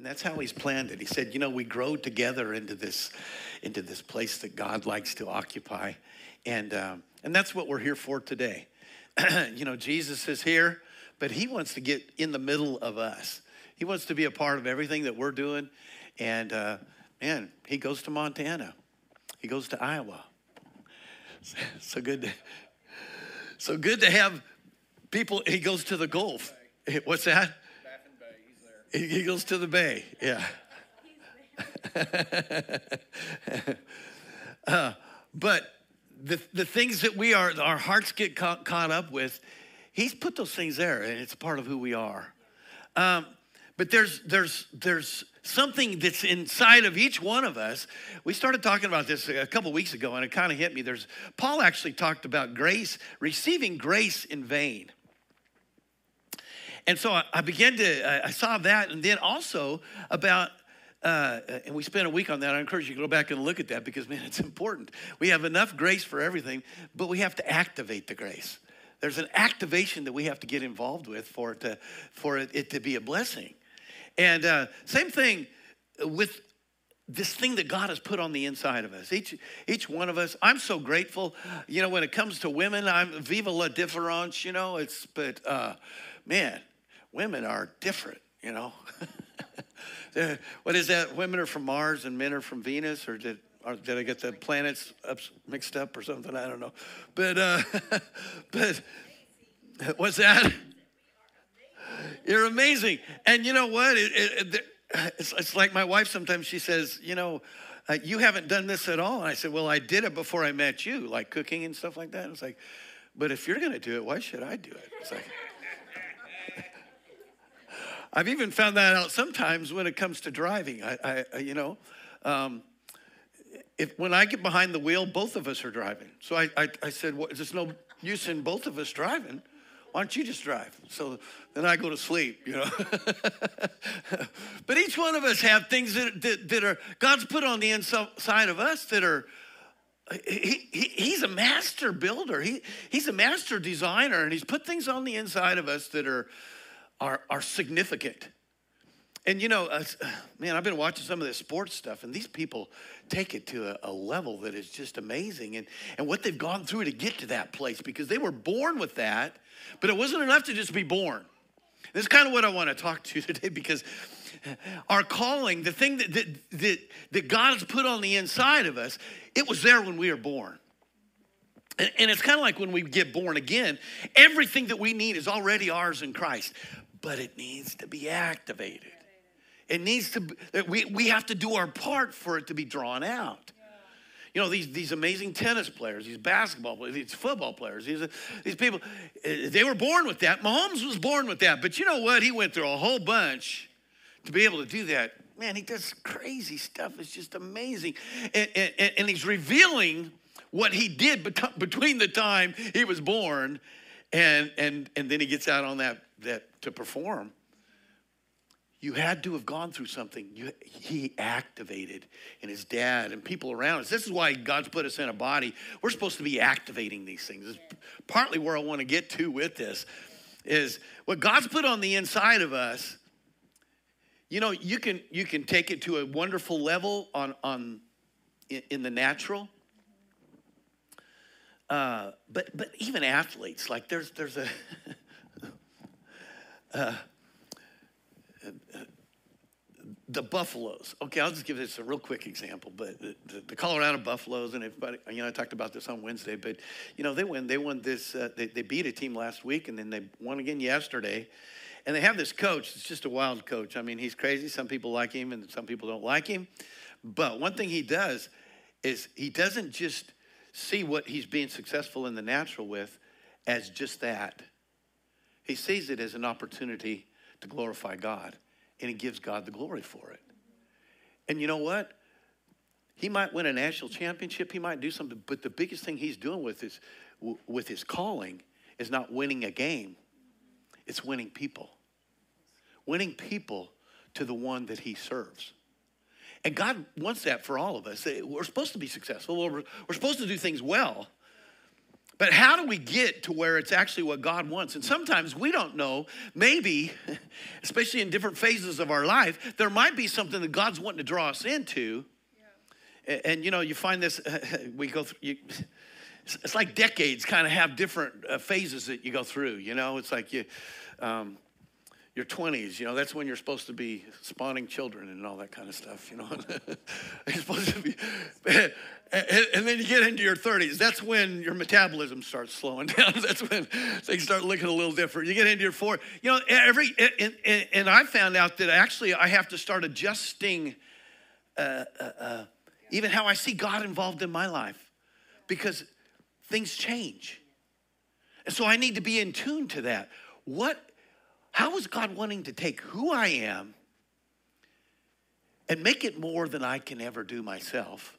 And that's how he's planned it. He said, you know, we grow together into this, into this place that God likes to occupy. And, um, and that's what we're here for today. you know, Jesus is here, but he wants to get in the middle of us. He wants to be a part of everything that we're doing. And uh, man, he goes to Montana. He goes to Iowa. So good to, so good to have people. He goes to the Gulf. What's that? He goes to the bay. Yeah. uh, but the, the things that we are, our hearts get caught, caught up with, he's put those things there and it's part of who we are. Um, but there's, there's, there's something that's inside of each one of us. We started talking about this a couple weeks ago and it kind of hit me. There's, Paul actually talked about grace, receiving grace in vain. And so I, I began to, I saw that, and then also about uh, and we spent a week on that. I encourage you to go back and look at that because, man, it's important. We have enough grace for everything, but we have to activate the grace. There's an activation that we have to get involved with for it to, for it, it to be a blessing. And uh, same thing with this thing that God has put on the inside of us. Each, each one of us, I'm so grateful. You know, when it comes to women, I'm viva la difference, you know, it's, but uh, man, women are different, you know. what is that? Women are from Mars and men are from Venus, or did or did I get the planets mixed up or something? I don't know. But uh, but what's that? You're amazing, and you know what? It, it, it's, it's like my wife sometimes. She says, you know. Uh, you haven't done this at all. And I said, Well, I did it before I met you, like cooking and stuff like that. And it's like, But if you're going to do it, why should I do it? It's like, I've even found that out sometimes when it comes to driving. I, I you know, um, if when I get behind the wheel, both of us are driving. So I, I, I said, well, there's no use in both of us driving. Why don't you just drive? So then I go to sleep, you know. but each one of us have things that, that, that, are God's put on the inside of us that are. He, he, he's a master builder. He, he's a master designer, and he's put things on the inside of us that are are, are significant. And you know, uh, man, I've been watching some of this sports stuff, and these people take it to a, a, level that is just amazing. And, and what they've gone through to get to that place because they were born with that, but it wasn't enough to just be born. This is kind of what I want to talk to you today because our calling, the thing that, that, that, that God has put on the inside of us, it was there when we were born. And, and it's kind of like when we get born again, everything that we need is already ours in Christ but it needs to be activated. It needs to, we, we have to do our part for it to be drawn out. You know, these, these amazing tennis players, these basketball players, these football players, these, these people, eh, they were born with that. Mahomes was born with that. But you know what? He went through a whole bunch to be able to do that. Man, he does crazy stuff. It's just amazing. And, and, and he's revealing what he did between the time he was born and, and, and then he gets out on that that to perform, you had to have gone through something. You, he activated, and his dad and people around us. This is why God's put us in a body. We're supposed to be activating these things. It's partly where I want to get to with this is what God's put on the inside of us. You know, you can you can take it to a wonderful level on on in, in the natural. Uh, but but even athletes, like there's there's a the buffaloes. Okay, I'll just give this a real quick example. But the, the, the, Colorado Buffaloes, and everybody, you know, I talked about this on Wednesday. But you know, they win. They won this. Uh, they, they beat a team last week, and then they won again yesterday. And they have this coach. It's just a wild coach. I mean, he's crazy. Some people like him, and some people don't like him. But one thing he does is he doesn't just see what he's being successful in the natural with as just that. He sees it as an opportunity to glorify God, and he gives God the glory for it. And you know what? He might win a national championship, he might do something, but the biggest thing he's doing with his, with his calling is not winning a game, it's winning people. Winning people to the one that he serves. And God wants that for all of us. We're supposed to be successful, we're, we're supposed to do things well. But how do we get to where it's actually what God wants? And sometimes we don't know. Maybe, especially in different phases of our life, there might be something that God's wanting to draw us into. Yeah. And, and, you know, you find this, we go through, you, it's like decades kind of have different uh, phases that you go through. You know, it's like you, um, your 20s, you know, that's when you're supposed to be spawning children and all that kind of stuff, you know. you're supposed to be, and, then you get into your 30s. That's when your metabolism starts slowing down. that's when things start looking a little different. You get into your 40s. You know, every, and, and, and, I found out that actually I have to start adjusting uh, uh, uh, even how I see God involved in my life because things change. And so I need to be in tune to that. What how is God wanting to take who I am and make it more than I can ever do myself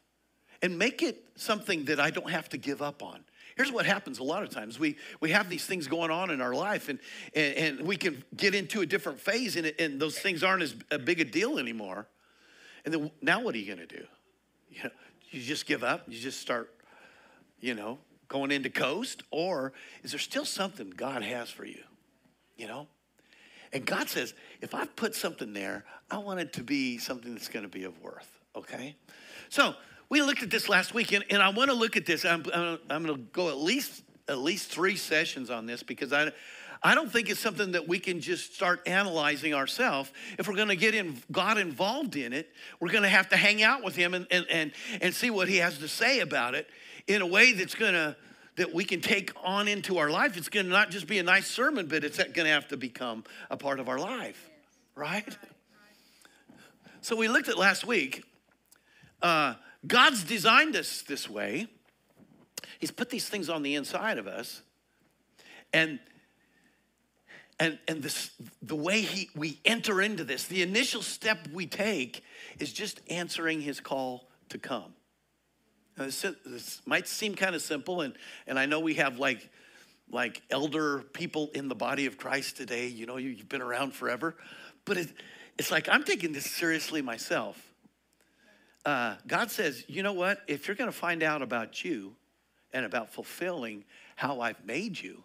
and make it something that I don't have to give up on? Here's what happens a lot of times. We, we have these things going on in our life, and, and, and we can get into a different phase, and, and those things aren't as a big a deal anymore. And then now what are you going to do? You, know, you just give up? You just start, you know, going into coast? Or is there still something God has for you? You know? And God says, if I put something there, I want it to be something that's going to be of worth, okay? So we looked at this last week, and, and I want to look at this. I'm, I'm, I'm going to go at least at least three sessions on this because I, I don't think it's something that we can just start analyzing ourselves. If we're going to get in, God involved in it, we're going to have to hang out with Him and, and, and, and see what He has to say about it in a way that's going to that we can take on into our life. It's going to not just be a nice sermon, but it's going to have to become a part of our life, right? So we looked at last week. Uh, God's designed us this way. He's put these things on the inside of us, and and and this the way he we enter into this, the initial step we take is just answering His call to come. Now, this, this might seem kind of simple, and, and I know we have like, like elder people in the body of Christ today. You know, you, have been around forever. But it, it's like I'm taking this seriously myself. Uh, God says, you know what? If you're going to find out about you and about fulfilling how I've made you,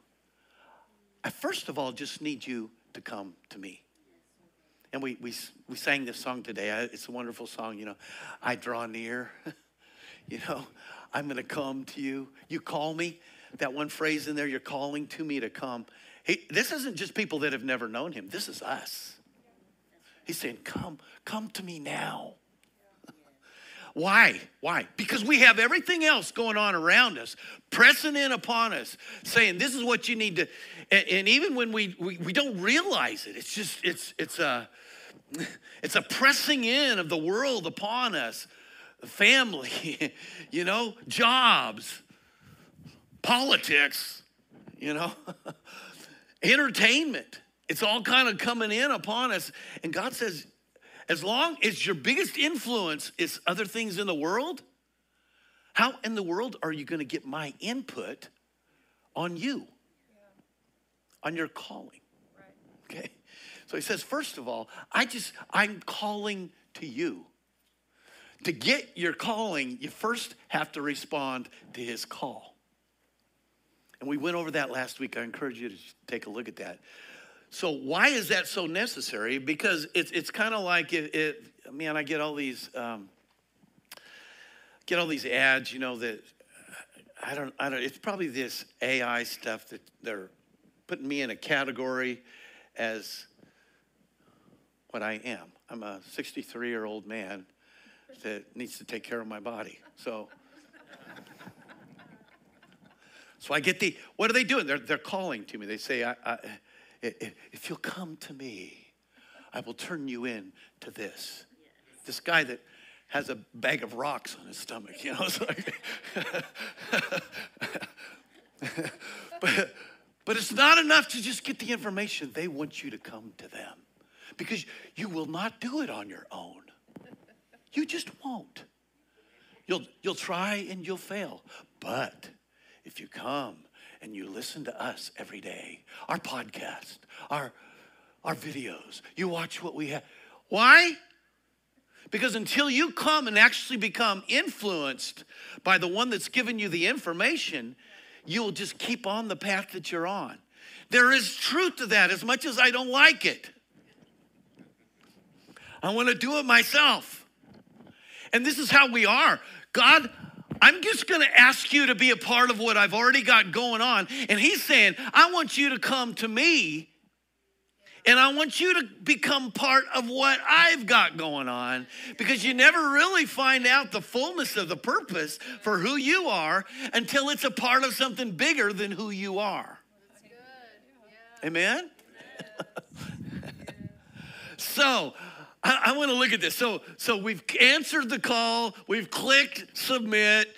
I first of all just need you to come to me. And we, we, we sang this song today. It's a wonderful song, you know. I draw near. You know, I'm going to come to you. You call me. That one phrase in there, you're calling to me to come. He, this isn't just people that have never known him. This is us. He's saying, Come, come to me now. Why? Why? Because we have everything else going on around us, pressing in upon us, saying, This is what you need to. And, and even when we, we, we don't realize it, it's just, it's, it's a. It's a pressing in of the world upon us family, you know, jobs, politics, you know, entertainment. It's all kind of coming in upon us. And God says, as long as your biggest influence is other things in the world, how in the world are you going to get my input on you, yeah. on your calling? Right. Okay. So he says, first of all, I just, I'm calling to you. To get your calling, you first have to respond to his call. And we went over that last week. I encourage you to take a look at that. So, why is that so necessary? Because it's, it's kind of like it, it, man, I get all these. Um, get all these ads, you know, that I don't, I don't, it's probably this AI stuff that they're putting me in a category as what I am. I'm a 63 year old man that needs to take care of my body. So, so I get the, what are they doing? They're, they're calling to me. They say, I, I, if you'll come to me, I will turn you in to this. This guy that has a bag of rocks on his stomach, you know, it's like, but, but it's not enough to just get the information. They want you to come to them because you will not do it on your own. You just won't. You'll, you'll try and you'll fail. But if you come and you listen to us every day, our podcast, our, our videos, you watch what we have. Why? Because until you come and actually become influenced by the one that's given you the information, you'll just keep on the path that you're on. There is truth to that as much as I don't like it. I want to do it myself. And this is how we are. God, I'm just going to ask you to be a part of what I've already got going on. And He's saying, I want you to come to me and I want you to become part of what I've got going on because you never really find out the fullness of the purpose for who you are until it's a part of something bigger than who you are. Yeah. Amen? so, I, I want to look at this. So, so we've answered the call, we've clicked submit,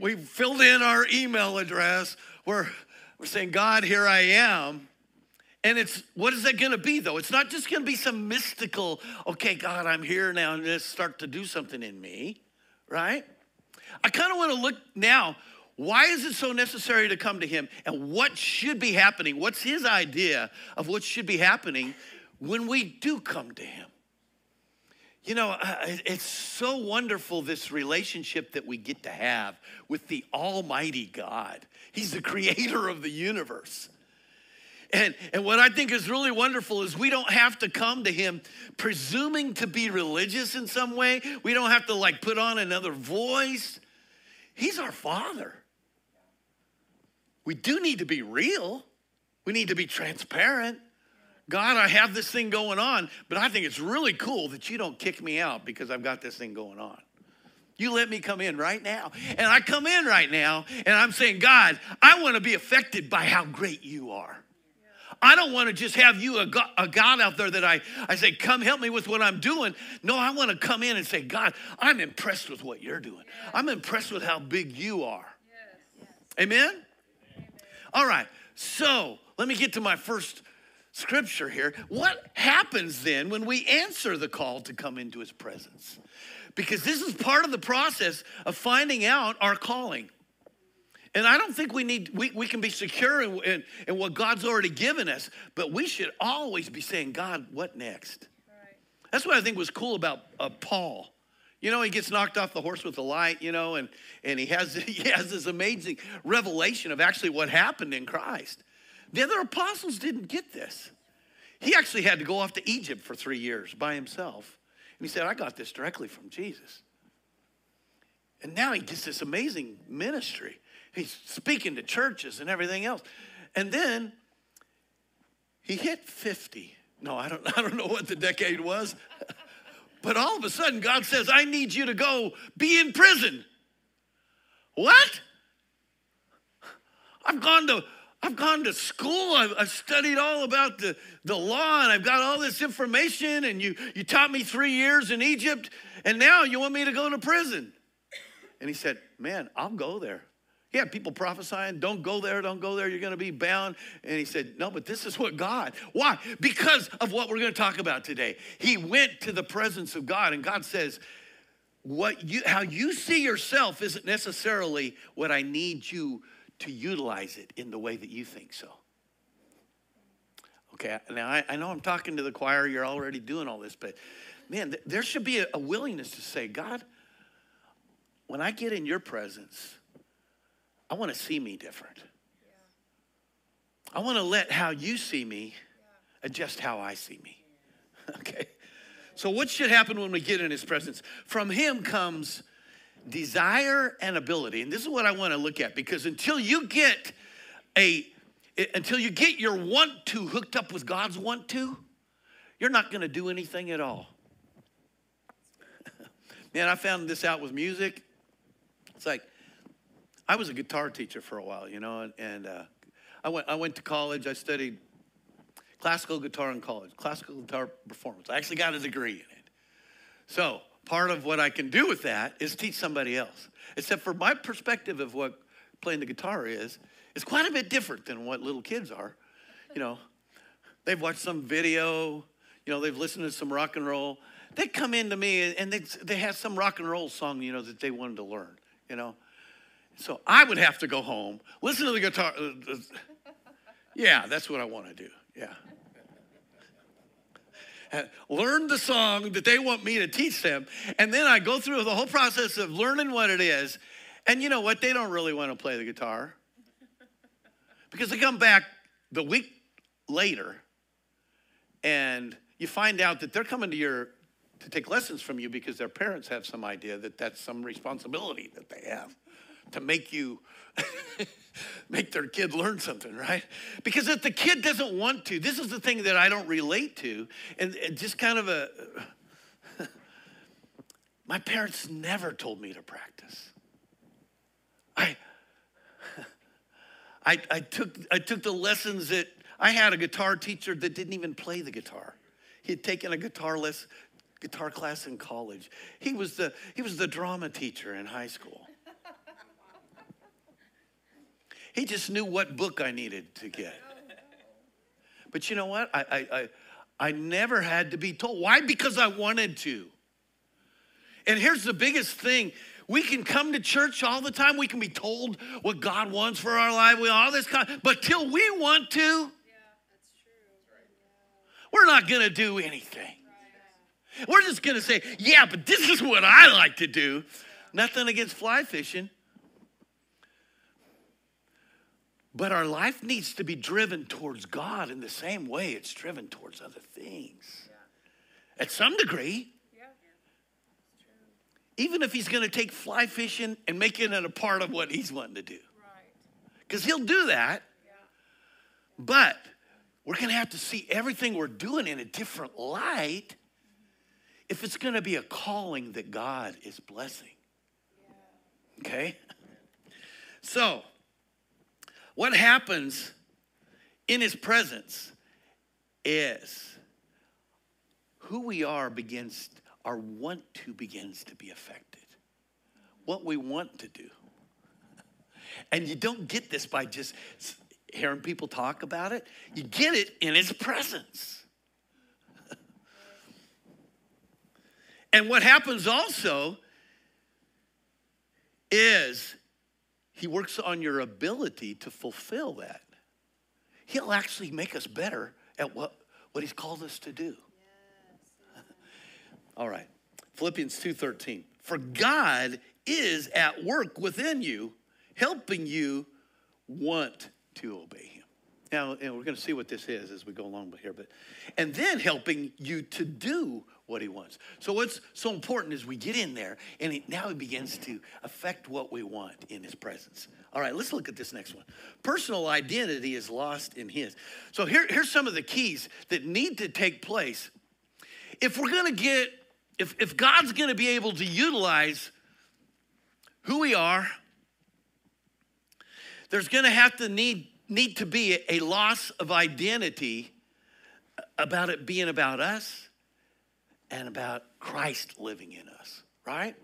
we've filled in our email address. We're, we're saying, God, here I am. And it's what is that going to be though? It's not just going to be some mystical, okay, God, I'm here now and let's start to do something in me, right? I kind of want to look now, why is it so necessary to come to him and what should be happening? What's his idea of what should be happening when we do come to him? You know, uh, it's so wonderful this relationship that we get to have with the Almighty God. He's the creator of the universe. And, and what I think is really wonderful is we don't have to come to him presuming to be religious in some way. We don't have to like put on another voice. He's our father. We do need to be real, we need to be transparent. God, I have this thing going on, but I think it's really cool that you don't kick me out because I've got this thing going on. You let me come in right now. And I come in right now and I'm saying, God, I want to be affected by how great you are. I don't want to just have you, a God, a God, out there that I, I say, come help me with what I'm doing. No, I want to come in and say, God, I'm impressed with what you're doing. I'm impressed with how big you are. Amen? All right, so let me get to my first scripture here. What happens then when we answer the call to come into his presence? Because this is part of the process of finding out our calling. And I don't think we need, we, we can be secure in, in, in what God's already given us, but we should always be saying, God, what next? Right. That's what I think was cool about uh, Paul. You know, he gets knocked off the horse with the light, you know, and, and he, has, he has this amazing revelation of actually what happened in Christ. The other apostles didn't get this. He actually had to go off to Egypt for three years by himself. And he said, I got this directly from Jesus. And now he gets this amazing ministry. He's speaking to churches and everything else. And then he hit 50. No, I don't, I don't know what the decade was. but all of a sudden, God says, I need you to go be in prison. What? I've gone to I've gone to school. I've, I've, studied all about the, the law and I've got all this information. And you, you taught me three years in Egypt. And now you want me to go to prison. And he said, Man, I'll go there. He had people prophesying, don't go there, don't go there, you're to be bound. And he said, No, but this is what God. Why? Because of what we're to talk about today. He went to the presence of God, and God says, what you, how you see yourself isn't necessarily what I need you to utilize it in the way that you think so. Okay, now I, I know I'm talking to the choir, you're already doing all this, but man, th- there should be a, a willingness to say, God, when I get in your presence, I want to see me different. I want to let how you see me adjust how I see me. Okay? So, what should happen when we get in his presence? From him comes desire and ability. And this is what I want to look at because until you get a until you get your want to hooked up with God's want to, you're not going to do anything at all. Man, I found this out with music. It's like I was a guitar teacher for a while, you know, and, and uh, I, went, I went to college. I studied classical guitar in college, classical guitar performance. I actually got a degree in it. So part of what I can do with that is teach somebody else. Except for my perspective of what playing the guitar is, it's quite a bit different than what little kids are. You know, they've watched some video, you know, they've listened to some rock and roll. They come into me and they, they have some rock and roll song, you know, that they wanted to learn, you know. So I would have to go home, listen to the guitar. Uh, uh, yeah, that's what I want to do. Yeah. Learn the song that they want me to teach them. And then I go through the whole process of learning what it is. And you know what? They don't really want to play the guitar. Because they come back the week later and you find out that they're coming to your to take lessons from you because their parents have some idea that that's some responsibility that they have to make you make their kid learn something right because if the kid doesn't want to this is the thing that i don't relate to and, and just kind of a my parents never told me to practice i I, I, took, I took the lessons that I had a guitar teacher that didn't even play the guitar. He had taken a guitar, less, guitar class in college. He was, the, he was the drama teacher in high school. He just knew what book I needed to get. But you know what? I, I, I, I never had to be told. Why? Because I wanted to. And here's the biggest thing we can come to church all the time. We can be told what God wants for our life. We all this kind, but till we want to, yeah, we're not going to do anything. We're just going to say, yeah, but this is what I like to do. Nothing against fly fishing. But our life needs to be driven towards God in the same way it's driven towards other things. Yeah. At some degree even if he's going to take fly fishing and make it a part of what he's wanting to do. Because he'll do that. Yeah. But we're going to have to see everything we're doing in a different light mm-hmm. if it's going to be a calling that God is blessing. Yeah. Okay? So, what happens in his presence is who we are begins our want to begins to be affected. What we want to do. And you don't get this by just hearing people talk about it, you get it in his presence. and what happens also is he works on your ability to fulfill that. He'll actually make us better at what, what he's called us to do. All right. Philippians 2:13. For God is at work within you, helping you want to obey. Now, and we're going to see what this is as we go along here, but and then helping you to do what he wants. So what's so important is we get in there and it, now he begins to affect what we want in his presence. All right, let's look at this next one. Personal identity is lost in his. So here, here's some of the keys that need to take place. If we're going to get if, if God's going to be able to utilize who we are, there's going to have to need, need to be a loss of identity about it being about us and about Christ living in us, right?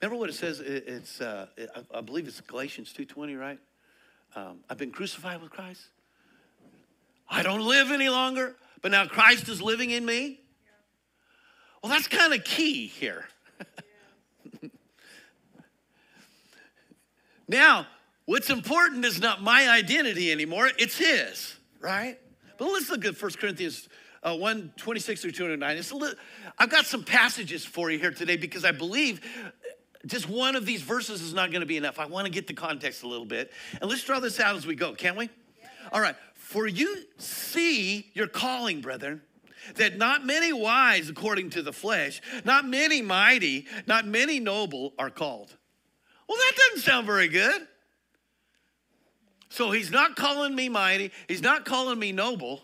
Remember what it says? It's uh, I believe it's Galatians two twenty, right? Um, I've been crucified with Christ. I don't live any longer, but now Christ is living in me. Well, that's kind of key here. now, what's important is not my identity anymore, it's his, right? But let's look at 1 Corinthians uh, 1 26 through 209. It's a little, I've got some passages for you here today because I believe just one of these verses is not going to be enough. I want to get the context a little bit. And let's draw this out as we go, can't we? Yeah. All right. For you see your calling, brethren that not many wise according to the flesh, not many mighty, not many noble are called. Well, that doesn't sound very good. So he's not calling me mighty, he's not calling me noble.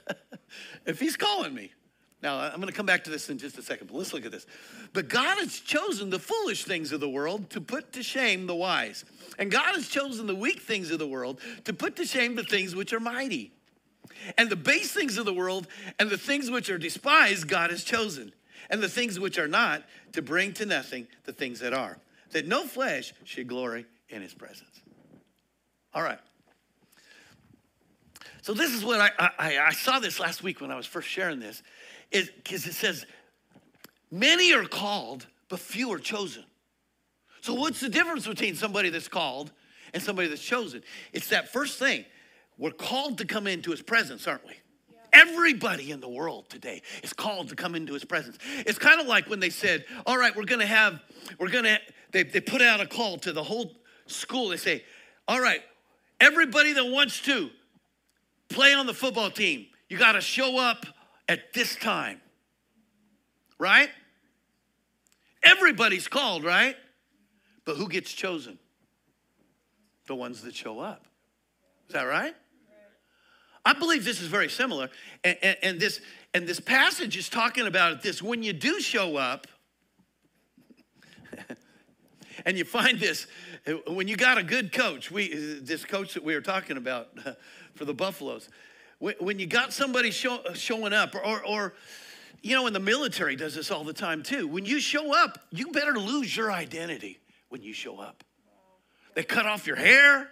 if he's calling me. Now, I'm going to come back to this in just a second, but let's look at this. But God has chosen the foolish things of the world to put to shame the wise. And God has chosen the weak things of the world to put to shame the things which are mighty and the base things of the world and the things which are despised, God has chosen. And the things which are not, to bring to nothing the things that are, that no flesh should glory in his presence. All right. So this is what I, I, I saw this last week when I was first sharing this, is because it says, many are called, but few are chosen. So what's the difference between somebody that's called and somebody that's chosen? It's that first thing. We're called to come into his presence, aren't we? Everybody in the world today is called to come into his presence. It's kind of like when they said, All right, we're gonna have, we're gonna, they, they put out a call to the whole school. They say, All right, Everybody that wants to play on the football team, you got to show up at this time. Right? Everybody's called, right? But who gets chosen? The ones that show up. Is that right? I believe this is very similar. And, and, and, this, and this passage is talking about this. When you do show up, and you find this, when you got a good coach, we, this coach that we were talking about for the Buffaloes, when you got somebody show, showing up, or, or, you know, in the military does this all the time too. When you show up, you better lose your identity when you show up. They cut off your hair,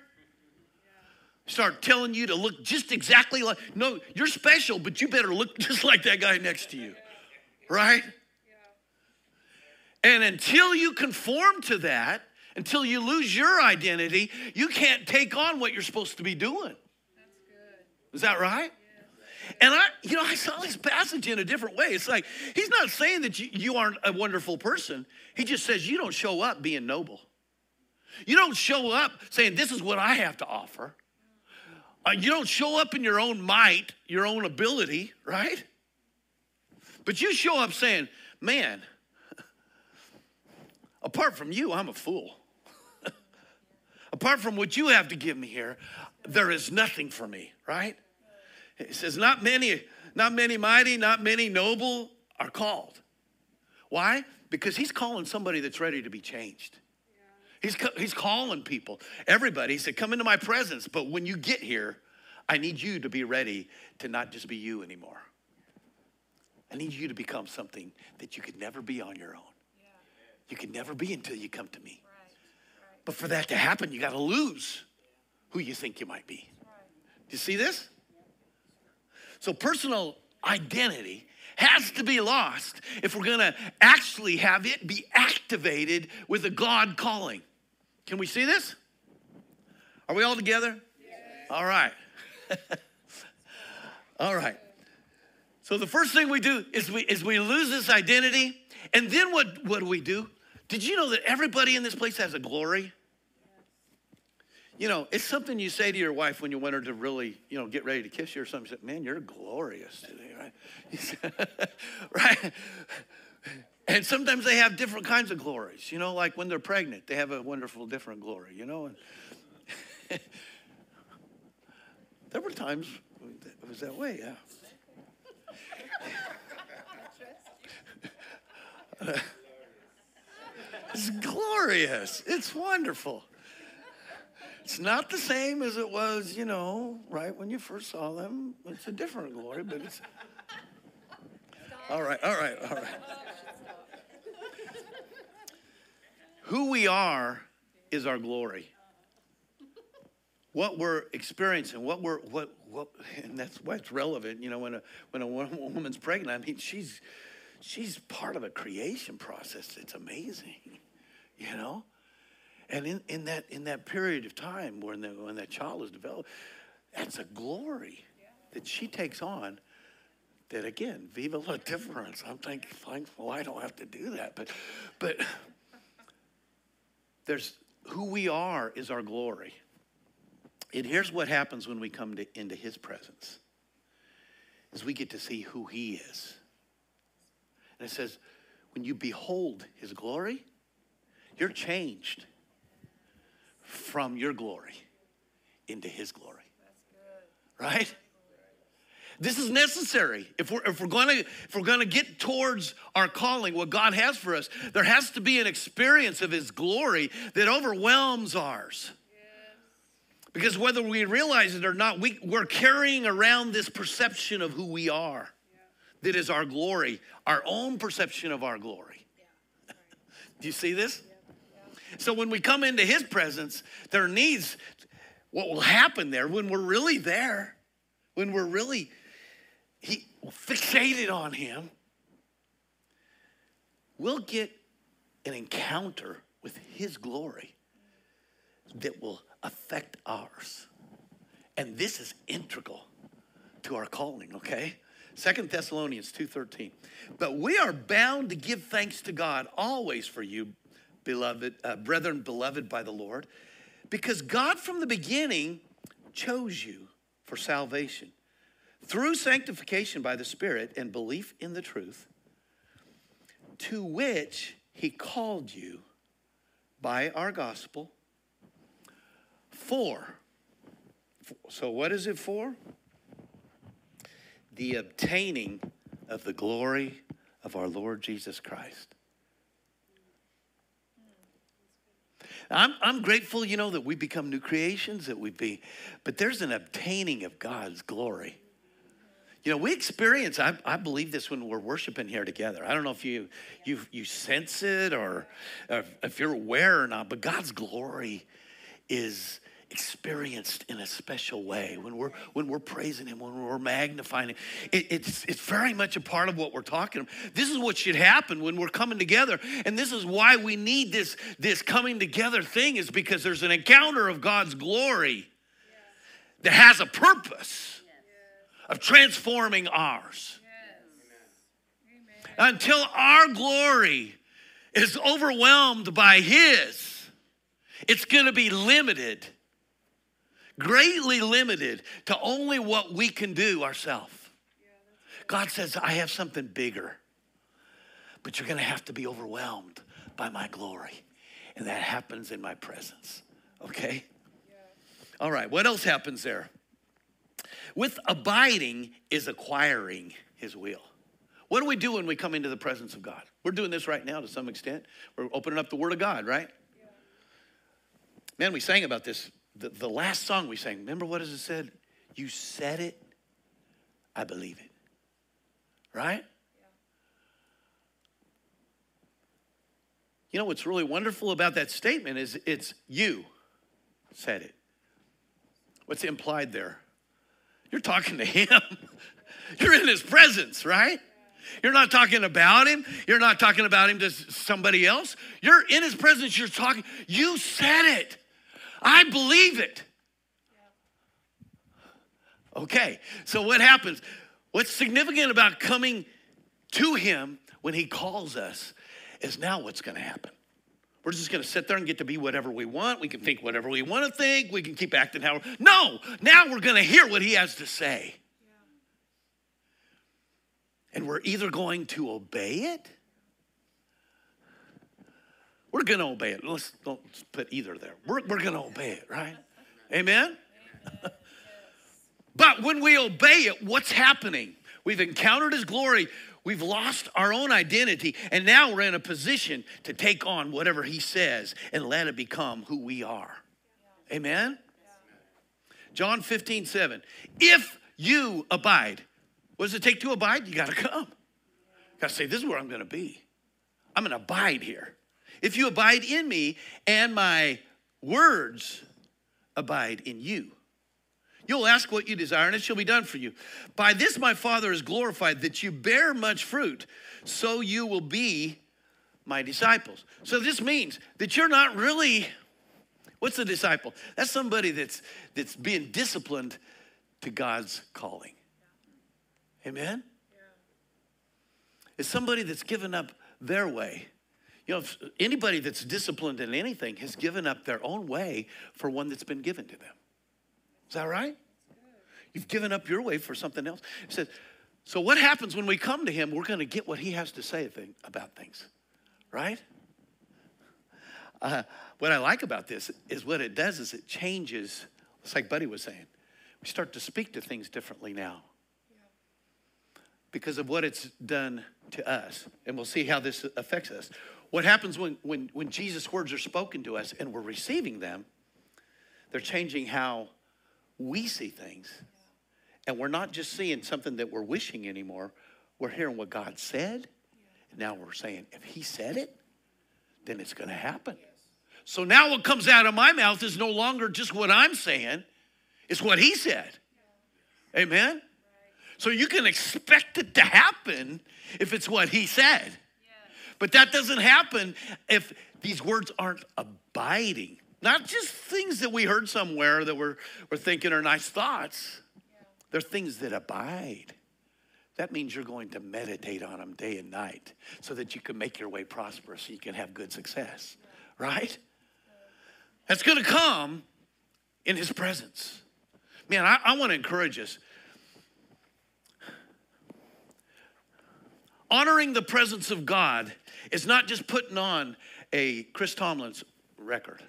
start telling you to look just exactly like, no, you're special, but you better look just like that guy next to you, right? And until you conform to that, until you lose your identity, you can't take on what you're supposed to be doing. Is that right? And I, you know, I saw this passage in a different way. It's like he's not saying that you, you aren't a wonderful person. He just says you don't show up being noble. You don't show up saying this is what I have to offer. Uh, you don't show up in your own might, your own ability, right? But you show up saying, man, apart from you, I'm a fool. apart from what you have to give me here, there is nothing for me, right? He says, not many, not many mighty, not many noble are called. Why? Because he's calling somebody that's ready to be changed. He's, he's calling people, everybody. He said, Come into my presence. But when you get here, I need you to be ready to not just be you anymore. I need you to become something that you could never be on your own. You can never be until you come to me. But for that to happen, you got to lose who you think you might be. Do you see this? So, personal identity has to be lost if we're going to actually have it be activated with a God calling. Can we see this? Are we all together? Yes. All right. all right. So the first thing we do is we is we lose this identity, and then what what do we do? Did you know that everybody in this place has a glory? You know, it's something you say to your wife when you want her to really, you know, get ready to kiss you or something. Say, Man, you're glorious today, right? right? And sometimes they have different kinds of glories, you know, like when they're pregnant, they have a wonderful different glory, you know. And there were times it was that way, yeah. it's glorious. It's wonderful. It's not the same as it was, you know, right when you first saw them. It's a different glory, but it's. All right, all right, all right. Who we are is our glory. What we're experiencing, what we're what what, and that's why it's relevant. You know, when a when a woman's pregnant, I mean, she's she's part of a creation process. It's amazing, you know. And in, in that in that period of time when the, when that child is developed, that's a glory that she takes on. That again, viva la difference. I'm thinking, well, I don't have to do that, but but there's who we are is our glory. And here's what happens when we come to, into his presence is we get to see who he is. And it says, when you behold his glory, you're changed from your glory into his glory. Right? This is necessary. If we're, if we're to if we're to get towards our calling, what God has for us, there has to be an experience of His glory that overwhelms ours. Because whether we realize it or not, we, we're carrying around this perception of who we are. That is our glory, our own perception of our glory. Do you see this? So when we come into His presence, there needs what will happen there when we're really there, when we're really he, fixated on Him, we'll get an encounter with His glory that will affect ours. And this is integral to our calling, okay? Second Thessalonians 2:13. But we are bound to give thanks to God always for you, beloved, uh, brethren beloved by the Lord, because God from the beginning chose you for salvation through sanctification by the Spirit and belief in the truth, to which he called you by our gospel for. So, what is it for? The obtaining of the glory of our Lord Jesus Christ. I'm, I'm grateful, you know, that we become new creations, that we be, but there's an obtaining of God's glory. You know, we experience, I, I believe this when we're worshiping here together. I don't know if you you you sense it or, or if you're aware or not, but God's glory is experienced in a special way when we're when we're praising him when we're magnifying him. It, it's it's very much a part of what we're talking about. This is what should happen when we're coming together and this is why we need this this coming together thing is because there's an encounter of god's glory that has a purpose of transforming ours. Until our glory is overwhelmed by his it's going to be limited greatly limited to only what we can do ourselves. God says, I have something bigger, but you're going to have to be overwhelmed by my glory. And that happens in my presence. Okay? All right, what else happens there? With abiding is acquiring his will. What do we do when we come into the presence of God? We're doing this right now to some extent. We're opening up the Word of God, right? Man, we sang about this the, the last song we sang, remember what it said? You said it, I believe it. Right? You know what's really wonderful about that statement is it's you said it. What's implied there? You're talking to him. You're in his presence, right? You're not talking about him. You're not talking about him to somebody else. You're in his presence. You're talking. You said it. I believe it. Okay, so what happens? What's significant about coming to Him when He calls us is now what's going to happen. We're just going to sit there and get to be whatever we want. We can think whatever we want to think. We can keep acting how. No, now we're going to hear what He has to say. And we're either going to obey it we're going to obey it. Let's don't put either there. We're, we're going to obey it, right? Amen? but when we obey it, what's happening? We've encountered His glory. We've lost our own identity, and now we're in a position to take on whatever He says and let it become who we are. Amen? John 15, 7. If you abide, what does it take to abide? You got to come. Got to say, this is where I'm going to be. I'm going to abide here. If you abide in me and my words abide in you, you'll ask what you desire and it shall be done for you. By this my Father is glorified that you bear much fruit, so you will be my disciples. So this means that you're not really what's a disciple? That's somebody that's that's being disciplined to God's calling. Amen. It's somebody that's given up their way you know, anybody that's disciplined in anything has given up their own way for one that's been given to them. Is that right? You've given up your way for something else. He said, so what happens when we come to him? We're going to get what he has to say about things, right? Uh, what I like about this is what it does is it changes. It's like Buddy was saying. We start to speak to things differently now because of what it's done to us. And we'll see how this affects us. What happens when, when, when Jesus' words are spoken to us and we're receiving them? They're changing how we see things. And we're not just seeing something that we're wishing anymore. We're hearing what God said. And now we're saying, if He said it, then it's going to happen. So now what comes out of my mouth is no longer just what I'm saying, it's what He said. Amen? So you can expect it to happen if it's what He said. But that doesn't happen if these words aren't abiding. Not just things that we heard somewhere that we're, we're thinking are nice thoughts. They're things that abide. That means you're going to meditate on them day and night so that you can make your way prosperous, so you can have good success, right? That's going to come in his presence. man, I, I want to encourage us. Honoring the presence of God is not just putting on a Chris Tomlin's record.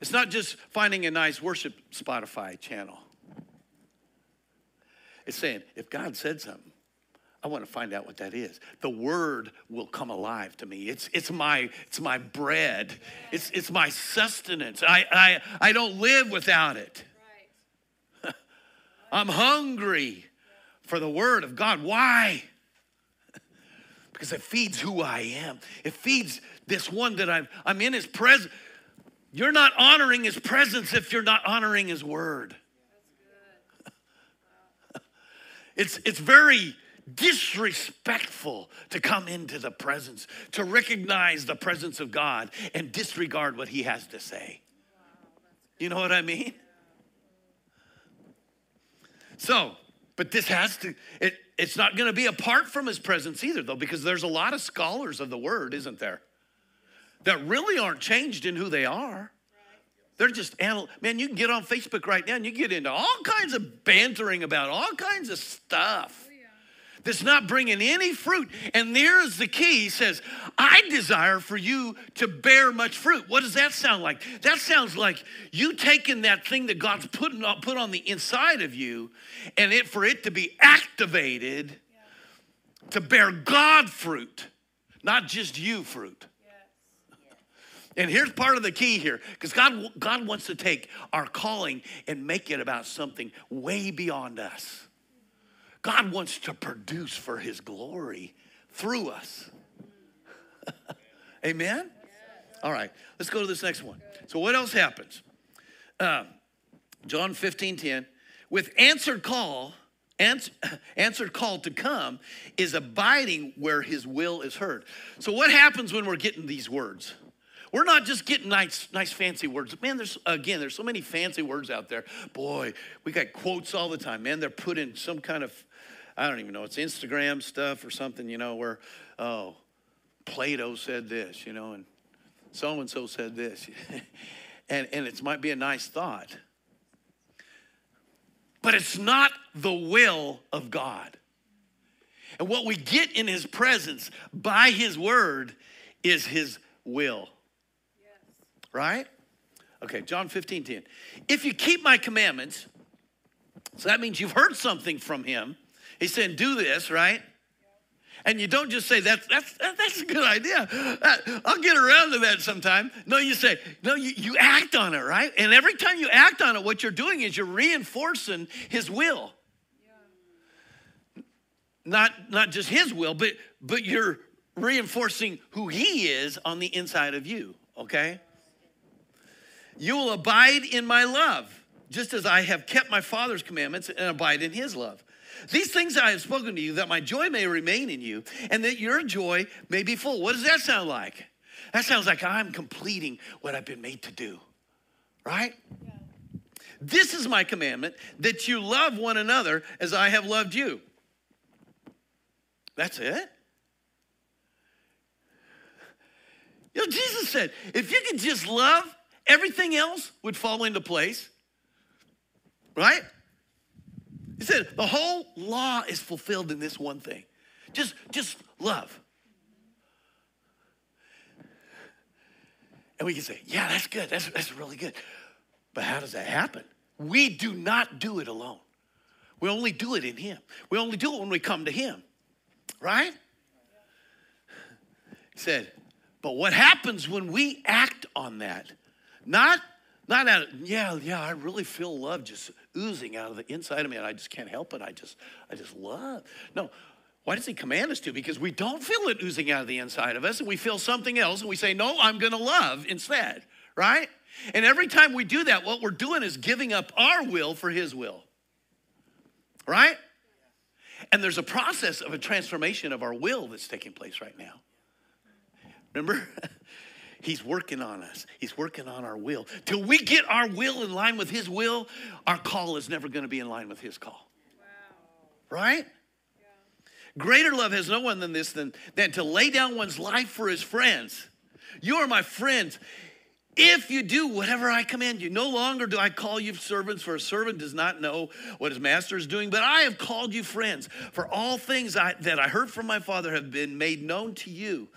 It's not just finding a nice worship Spotify channel. It's saying, if God said something, I want to find out what that is. The word will come alive to me. It's, it's, my, it's my bread. It's, it's my sustenance. I, I, I don't live without it. I'm hungry for the word of God. Why? Because it feeds who I am. It feeds this one that I'm, I'm in his presence. You're not honoring his presence if you're not honoring his word. it's, it's very disrespectful to come into the presence, to recognize the presence of God and disregard what he has to say. You know what I mean? So, but this has to, it, it's not going to be apart from his presence either, though, because there's a lot of scholars of the word, isn't there? That really aren't changed in who they are. They're just, man, you can get on Facebook right now and you get into all kinds of bantering about all kinds of stuff that's not bringing any fruit. And there's the key. He says, I desire for you to bear much fruit. What does that sound like? That sounds like you taking that thing that God's putting on, put on the inside of you and it for it to be activated yeah. to bear God fruit, not just you fruit. And here's part of the key here, because God, God wants to take our calling and make it about something way beyond us. God wants to produce for his glory through us. Amen? All right, let's go to this next one. So, what else happens? Uh, John 15 10. With answered call, answer, answered call to come is abiding where his will is heard. So, what happens when we're getting these words? We're not just getting nice, nice fancy words. Man, there's again, there's so many fancy words out there. Boy, we got quotes all the time. Man, they're put in some kind of I don't even know, it's Instagram stuff or something, you know, where, oh, Plato said this, you know, and so and so said this. and, and it might be a nice thought, but it's not the will of God. And what we get in his presence by his word is his will. Yes. Right? Okay, John 15, 10. If you keep my commandments, so that means you've heard something from him He's saying, do this, right? And you don't just say, that's, that's, that's a good idea. Uh, I'll get around to that sometime. No, you say, no, you, you act on it, right? And every time you act on it, what you're doing is you're reinforcing his will. Not, not just his will, but, but you're reinforcing who he is on the inside of you, okay? You will abide in my love, just as I have kept my Father's commandments and abide in his love. These things I have spoken to you, that my joy may remain in you, and that your joy may be full. What does that sound like? That sounds like I'm completing what I've been made to do, right? Yeah. This is my commandment that you love one another as I have loved you. That's it. You know, Jesus said, if you could just love, everything else would fall into place, right? He said the whole law is fulfilled in this one thing. Just, just love. And we can say, yeah, that's good. That's, that's really good. But how does that happen? We do not do it alone. We only do it in Him. We only do it when we come to Him. Right? He said, but what happens when we act on that? Not not out of, yeah, yeah, I really feel love just oozing out of the inside of me and I just can't help it. I just, I just love. No, why does he command us to? Because we don't feel it oozing out of the inside of us and we feel something else and we say, no, I'm to love instead, right? And every time we do that, what we're doing is giving up our will for his will, right? And there's a process of a transformation of our will that's taking place right now. Remember? He's working on us. He's working on our will. Till we get our will in line with His will, our call is never going to be in line with His call. Wow. Right? Yeah. Greater love has no one than this than, than to lay down one's life for his friends. You are my friends if you do whatever I command you, no longer do I call you servants, for a servant does not know what his master is doing, but I have called you friends. For all things I, that I heard from my Father have been made known to you.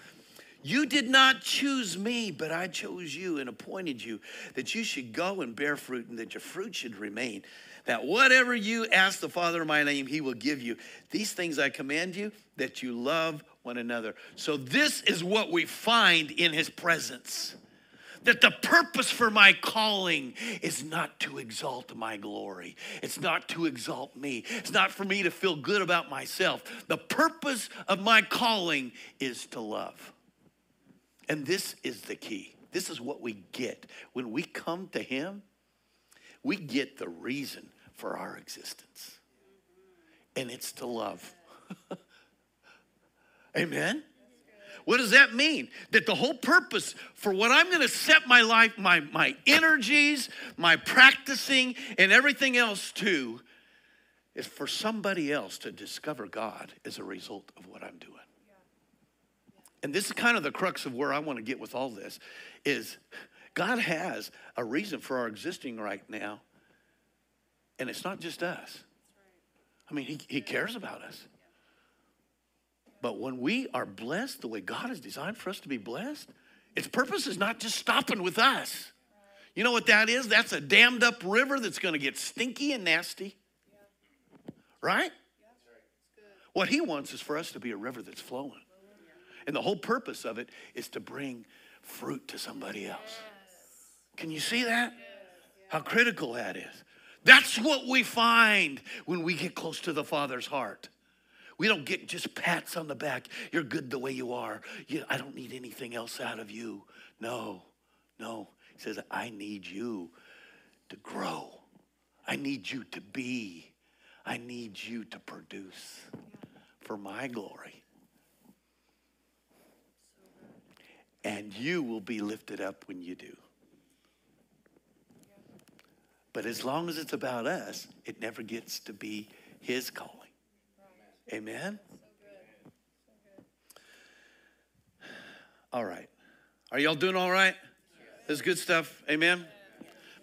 You did not choose me, but I chose you and appointed you that you should go and bear fruit and that your fruit should remain. That whatever you ask the Father in my name, he will give you. These things I command you that you love one another. So, this is what we find in his presence that the purpose for my calling is not to exalt my glory. It's not to exalt me. It's not for me to feel good about myself. The purpose of my calling is to love. And this is the key. This is what we get. When we come to Him, we get the reason for our existence, and it's to love. Amen? What does that mean? That the whole purpose for what I'm going to set my life, my, my energies, my practicing, and everything else to is for somebody else to discover God as a result of what I'm doing. And this is kind of the crux of where I want to get with all this is God has a reason for our existing right now. And it's not just us. I mean, he, he cares about us. But when we are blessed the way God has designed for us to be blessed, its purpose is not just stopping with us. You know what that is? That's a dammed up river that's going to get stinky and nasty. Right? What he wants is for us to be a river that's flowing. And the whole purpose of it is to bring fruit to somebody else. Can you see that? How critical that is. That's what we find when we get close to the Father's heart. We don't get just pats on the back. You're good the way you are. You, I don't need anything else out of you. No, no. He says, I need you to grow. I need you to be. I need you to produce for my glory. And you will be lifted up when you do. But as long as it's about us, it never gets to be his calling. Amen? All right. Are y'all doing all right? This is good stuff. Amen?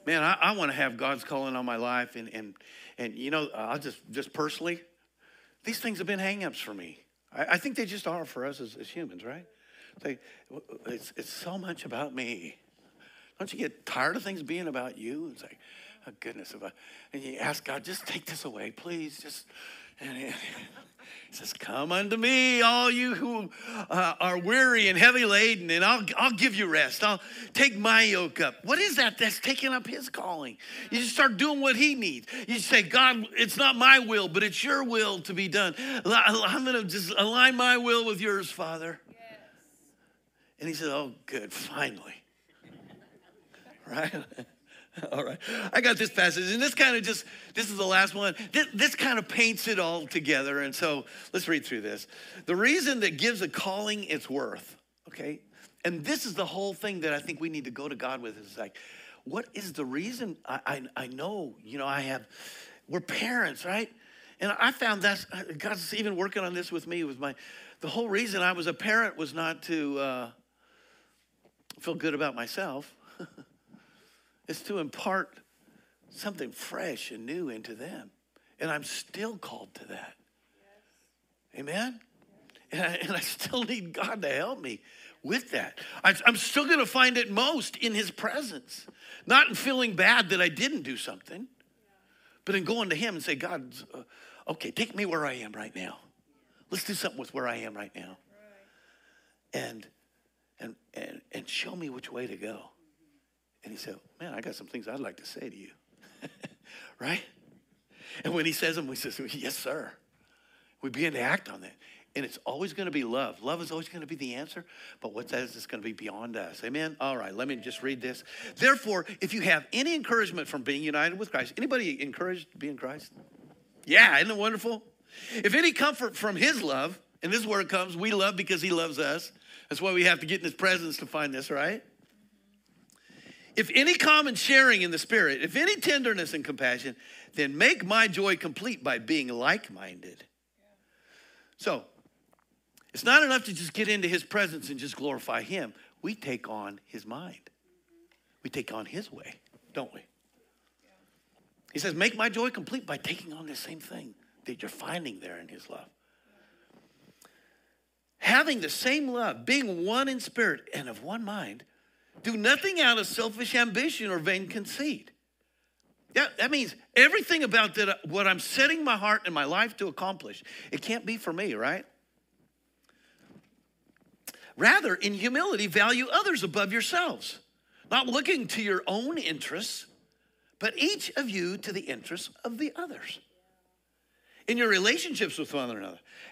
Man, I, I want to have God's calling on my life. And, and, and you know, I'll just, just personally, these things have been hangups for me. I, I think they just are for us as, as humans, right? They, it's, it's so much about me. Don't you get tired of things being about you? It's like, oh goodness, if I, and you ask God, just take this away, please. Just, and he says, Come unto me, all you who uh, are weary and heavy laden, and I'll, I'll give you rest. I'll take my yoke up. What is that? That's taking up his calling. You just start doing what he needs. You say, God, it's not my will, but it's your will to be done. I'm going to just align my will with yours, Father. And he said, Oh, good, finally. right? all right. I got this passage, and this kind of just, this is the last one. This, this, kind of paints it all together. And so let's read through this. The reason that gives a calling its worth, okay? And this is the whole thing that I think we need to go to God with is like, what is the reason? I, I, I know, you know, I have, we're parents, right? And I found that God's even working on this with me. With my, the whole reason I was a parent was not to uh, feel good about myself. is to impart something fresh and new into them. And I'm still called to that. Yes. Amen? Yes. And, I, and I still need God to help me with that. I, I'm still going to find it most in His presence, not in feeling bad that I didn't do something, yeah. but in going to Him and say, God, uh, okay, take me where I am right now. Let's do something with where I am right now. Right. And, and, and, and show me which way to go. And he said, Man, I got some things I'd like to say to you. right? And when he says them, we say, Yes, sir. We begin to act on that. And it's always going to be love. Love is always going to be the answer, but what that it's going to be beyond us. Amen? All right, let me just read this. Therefore, if you have any encouragement from being united with Christ, anybody encouraged to be in Christ? Yeah, isn't it wonderful? If any comfort from his love, and this is where it comes, we love because he loves us. That's why we have to get in his presence to find this, right? If any common sharing in the Spirit, if any tenderness and compassion, then make my joy complete by being like minded. So, it's not enough to just get into his presence and just glorify him. We take on his mind. we take on his way, don't we? He says, Make my joy complete by taking on the same thing that you're finding there in his love. Having the same love, being one in spirit and of one mind, do nothing out of selfish ambition or vain conceit. Yeah, that means everything about that, uh, what I'm setting my heart and my life to accomplish, it can't be for me, right? Rather, in humility, value others above yourselves, not looking to your own interests, but each of you to the interests of the others. In your relationships with one another,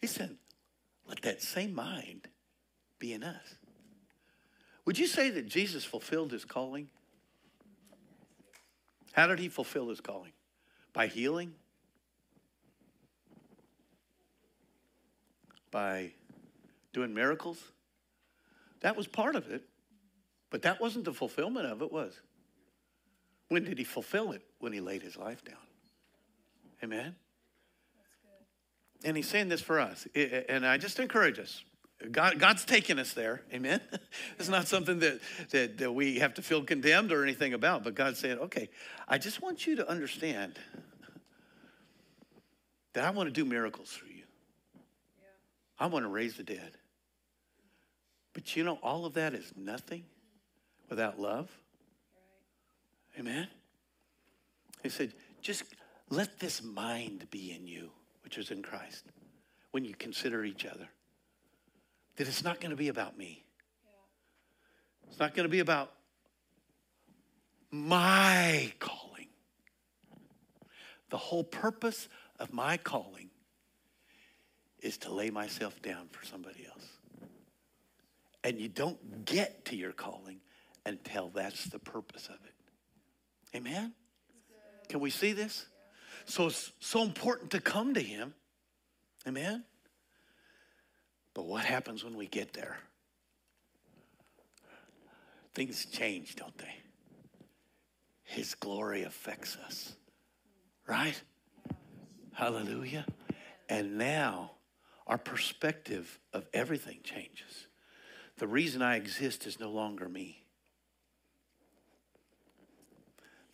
He said, let that same mind be in us. Would you say that Jesus fulfilled his calling? How did he fulfill his calling? By healing? By doing miracles? That was part of it, but that wasn't the fulfillment of it, was. When did he fulfill it? When he laid his life down. Amen? And he's saying this for us. And I just encourage us. God, God's taking us there. Amen. it's not something that, that, that we have to feel condemned or anything about, but God's saying, okay, I just want you to understand that I want to do miracles through you. Yeah. I want to raise the dead. But you know, all of that is nothing without love. Right. Amen. He said, just let this mind be in you, which is in Christ, when you consider each other that it's not going to be about me. It's not going to be about my calling. The whole purpose of my calling is to lay myself down for somebody else. And you don't get to your calling until that's the purpose of it. Amen? Can we see this? So it's so important to come to Him. Amen? But what happens when we get there? Things change, don't they? His glory affects us, right? Hallelujah. And now our perspective of everything changes. The reason I exist is no longer me.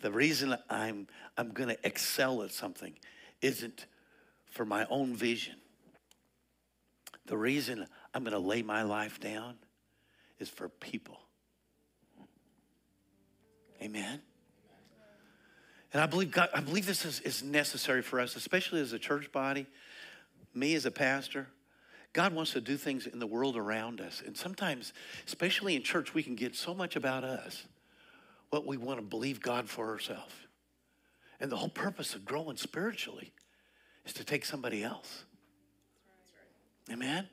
The reason I'm, I'm going to excel at something isn't for my own vision. The reason I'm going to lay my life down is for people. Amen. And I believe God, I believe this is, is necessary for us, especially as a church body, me as a pastor. God wants to do things in the world around us. And sometimes, especially in church, we can get so much about us, what we want to believe God for ourselves. And the whole purpose of growing spiritually is to take somebody else Amen?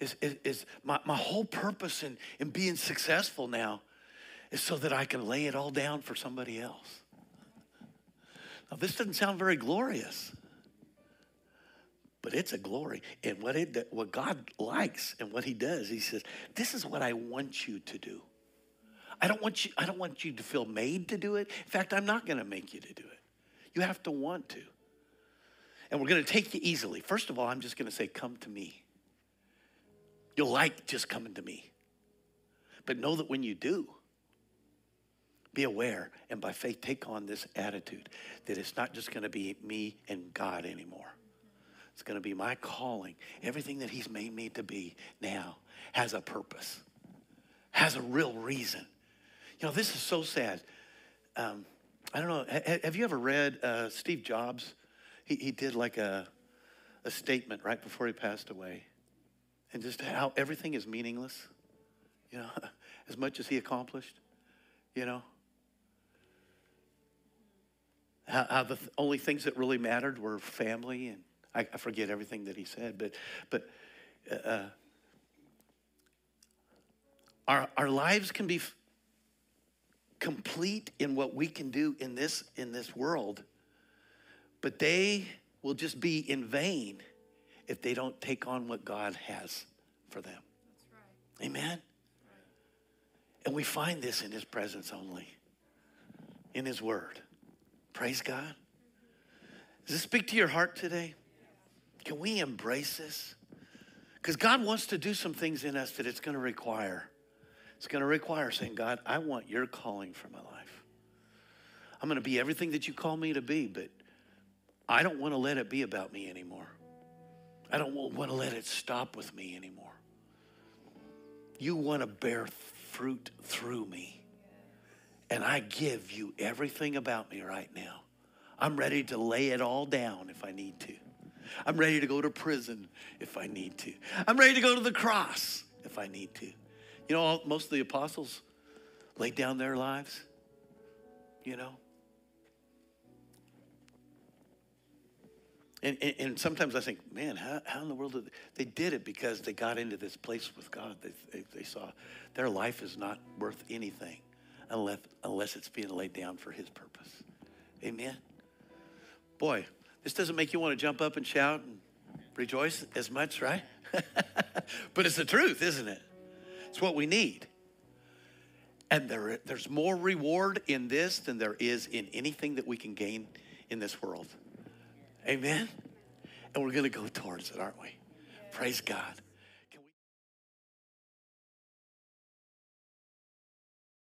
Is, is, is my, my whole purpose in, in being successful now is so that I can lay it all down for somebody else. Now, this doesn't sound very glorious, but it's a glory. And what, it, what God likes and what He does, He says, This is what I want you to do. I don't want you, I don't want you to feel made to do it. In fact, I'm not going to make you to do it. You have to want to and we're going to take you easily. First of all, I'm just going to say, Come to me. You'll like just coming to me. But know that when you do, be aware and by faith take on this attitude that it's not just going to be me and God anymore. It's going to be my calling. Everything that He's made me to be now has a purpose, has a real reason. You know, this is so sad. Um, I don't know. Have you ever read uh, Steve Jobs? he, he did like a, a statement right before he passed away. And just how everything is meaningless, you know, as much as he accomplished, you know. How, how the th- only things that really mattered were family, and I, I forget everything that he said, but, but uh, uh our, our lives can be complete in what we can do in this in this world, but they will just be in vain if they don't take on what God has for them. Right. Amen. Right. And we find this in his presence only. In his word. Praise God. Does this speak to your heart today? Can we embrace this? Because God wants to do some things in us that it's going to require. It's going to require saying, God, I want your calling for my life. I'm going to be everything that you call me to be, but I don't want to let it be about me anymore. I don't want to let it stop with me anymore. You want to bear fruit through me. And I give you everything about me right now. I'm ready to lay it all down if I need to. I'm ready to go to prison if I need to. I'm ready to go to the cross if I need to. You know, most of the apostles laid down their lives, you know. And, and, and, sometimes I think, man, how, how in the world did they, they did it because they got into this place with God. They, they, they, saw their life is not worth anything unless, unless it's being laid down for His purpose. Amen. Boy, this doesn't make you want to jump up and shout and rejoice as much, right? but it's the truth, isn't it? It's what we need. And there, there's more reward in this than there is in anything that we can gain in this world. Amen? And we're going to go towards it, aren't we? Praise God.